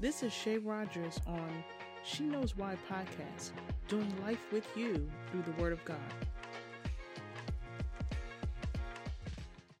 This is Shay Rogers on She Knows Why podcast, doing life with you through the Word of God.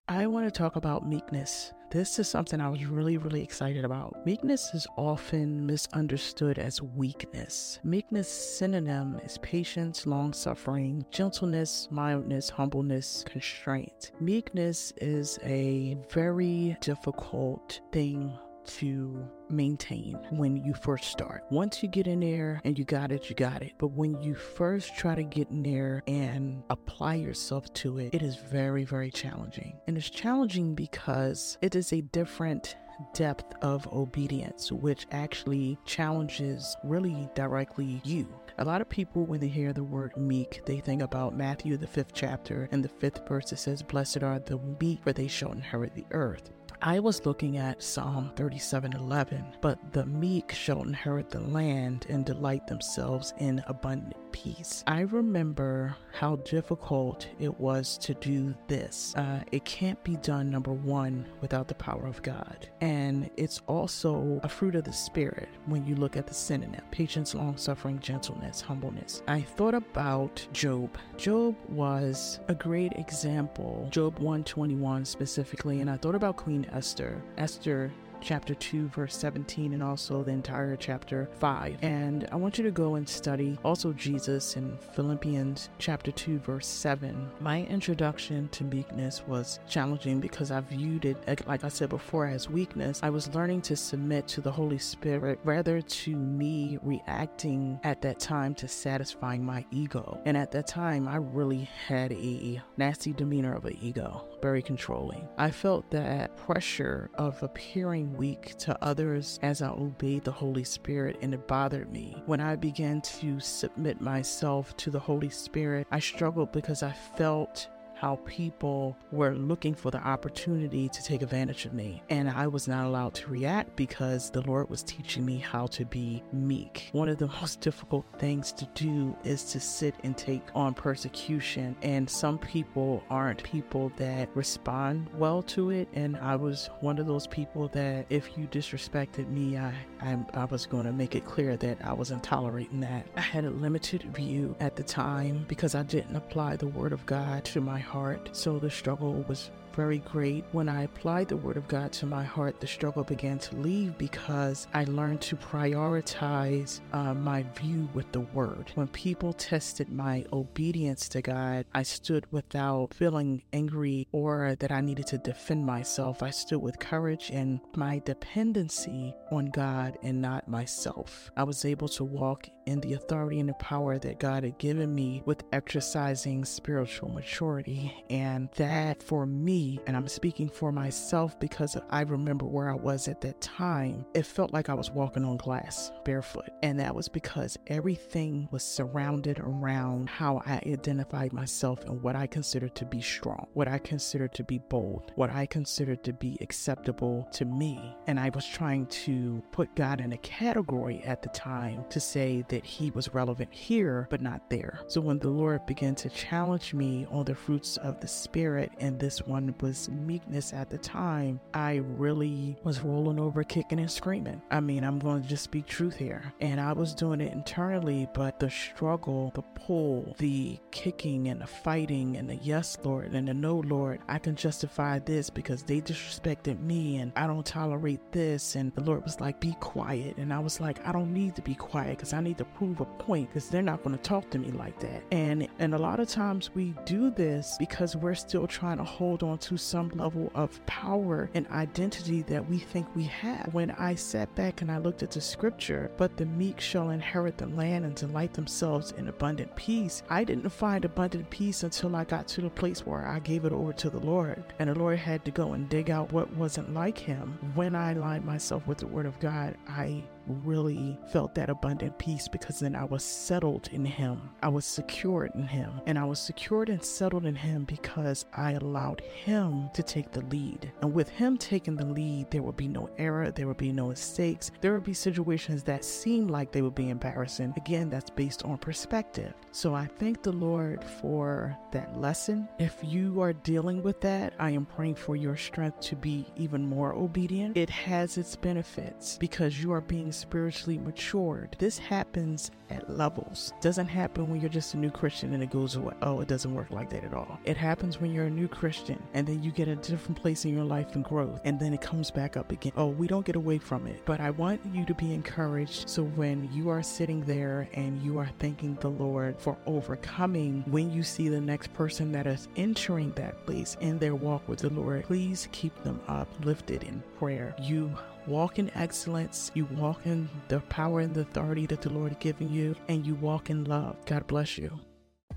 I want to talk about meekness. This is something I was really, really excited about. Meekness is often misunderstood as weakness. Meekness synonym is patience, long suffering, gentleness, mildness, humbleness, constraint. Meekness is a very difficult thing to maintain when you first start. Once you get in there and you got it, you got it. But when you first try to get in there and apply yourself to it, it is very, very challenging. And it's challenging because it is a different depth of obedience, which actually challenges really directly you. A lot of people, when they hear the word meek, they think about Matthew, the fifth chapter, and the fifth verse that says, Blessed are the meek, for they shall inherit the earth. I was looking at Psalm 37:11, but the meek shall inherit the land and delight themselves in abundant peace. I remember how difficult it was to do this. Uh, it can't be done, number one, without the power of God. And it's also a fruit of the Spirit when you look at the synonym patience, long suffering, gentleness, humbleness. I thought about Job. Job was a great example, Job 121 specifically, and I thought about Queen Esther. Esther chapter 2, verse 17, and also the entire chapter 5. And I want you to go and study also Jesus in Philippians chapter 2, verse 7. My introduction to meekness was challenging because I viewed it, like I said before, as weakness. I was learning to submit to the Holy Spirit rather to me reacting at that time to satisfying my ego. And at that time, I really had a nasty demeanor of an ego, very controlling. I felt that pressure of appearing weak to others as I obeyed the Holy Spirit, and it bothered me. When I began to submit myself to the Holy Spirit, I struggled because I felt how people were looking for the opportunity to take advantage of me. And I was not allowed to react because the Lord was teaching me how to be meek. One of the most difficult things to do is to sit and take on persecution. And some people aren't people that respond well to it. And I was one of those people that if you disrespected me, I, I, I was going to make it clear that I wasn't tolerating that. I had a limited view at the time because I didn't apply the word of God to my heart. So the struggle was very great. When I applied the Word of God to my heart, the struggle began to leave because I learned to prioritize uh, my view with the Word. When people tested my obedience to God, I stood without feeling angry or that I needed to defend myself. I stood with courage and my dependency on God and not myself. I was able to walk in the authority and the power that God had given me with exercising spiritual maturity. And that for me, and I'm speaking for myself because I remember where I was at that time, it felt like I was walking on glass barefoot. And that was because everything was surrounded around how I identified myself and what I considered to be strong, what I considered to be bold, what I considered to be acceptable to me. And I was trying to put God in a category at the time to say that He was relevant here, but not there. So when the Lord began to challenge me on the fruits of the Spirit, and this one was meekness at the time, I really was rolling over, kicking and screaming. I mean, I'm going to just speak truth here. And I was doing it internally, but the struggle, the pull, the kicking and the fighting and the yes, Lord, and the no, Lord, I can justify this because they disrespected me and I don't tolerate this. And the Lord was like, be quiet. And I was like, I don't need to be quiet because I need to prove a point because they're not going to talk to me like that. And and a lot of times we do this because we're still trying to hold on to some level of power and identity that we think we have. When I sat back and I looked at the scripture, but the meek shall inherit the land and delight themselves in abundant peace, I didn't find abundant peace until I got to the place where I gave it over to the Lord. And the Lord had to go and dig out what wasn't like Him. When I aligned myself with the Word of God, I really felt that abundant peace because then I was settled in Him. I was secured in Him. And I was secured and settled in Him because I allowed Him to take the lead. And with Him taking the lead, there would be no error, there would be no mistakes, there would be situations that seem like they would be embarrassing. Again, that's based on perspective. So I thank the Lord for that lesson. If you are dealing with that, I am praying for your strength to be even more obedient. It has its benefits because you are being spiritually matured. This happens at levels. Doesn't happen when you're just a new Christian and it goes away. Oh, it doesn't work like that at all. It happens when you're a new Christian and then you get a different place in your life and growth and then it comes back up again. Oh, we don't get away from it. But I want you to be encouraged so when you are sitting there and you are thanking the Lord for overcoming when you see the next person that is entering that place in their walk with the Lord, please keep them uplifted in prayer. You walk in excellence, you walk in the power and the authority that the Lord has given you, and you walk in love. God bless you.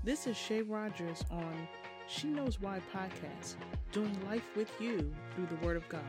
This is Shay Rogers on She Knows Why podcast, doing life with you through the Word of God.